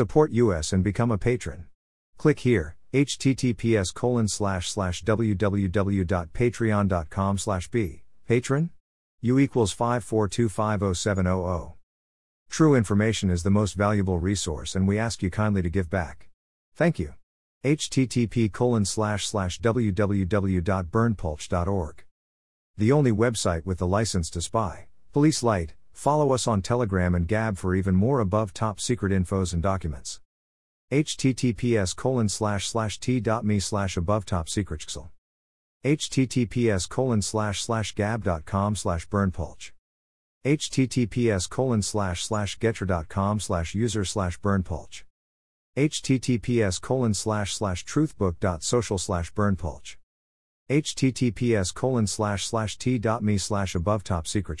Support us and become a patron. Click here, https colon slash slash www.patreon.com slash b, patron? U equals 542507000. True information is the most valuable resource and we ask you kindly to give back. Thank you. http colon slash slash www.berndpulch.org. The only website with the license to spy. Police Light, follow us on Telegram and Gab for even more above top secret infos and documents. https colon slash slash t.me slash above top secret https colon slash slash gab.com slash berndpulch https colon slash slash gettr.com slash user slash berndpulch https colon slash slash truthbook.social slash berndpulch https colon slash slash t.me slash above top secret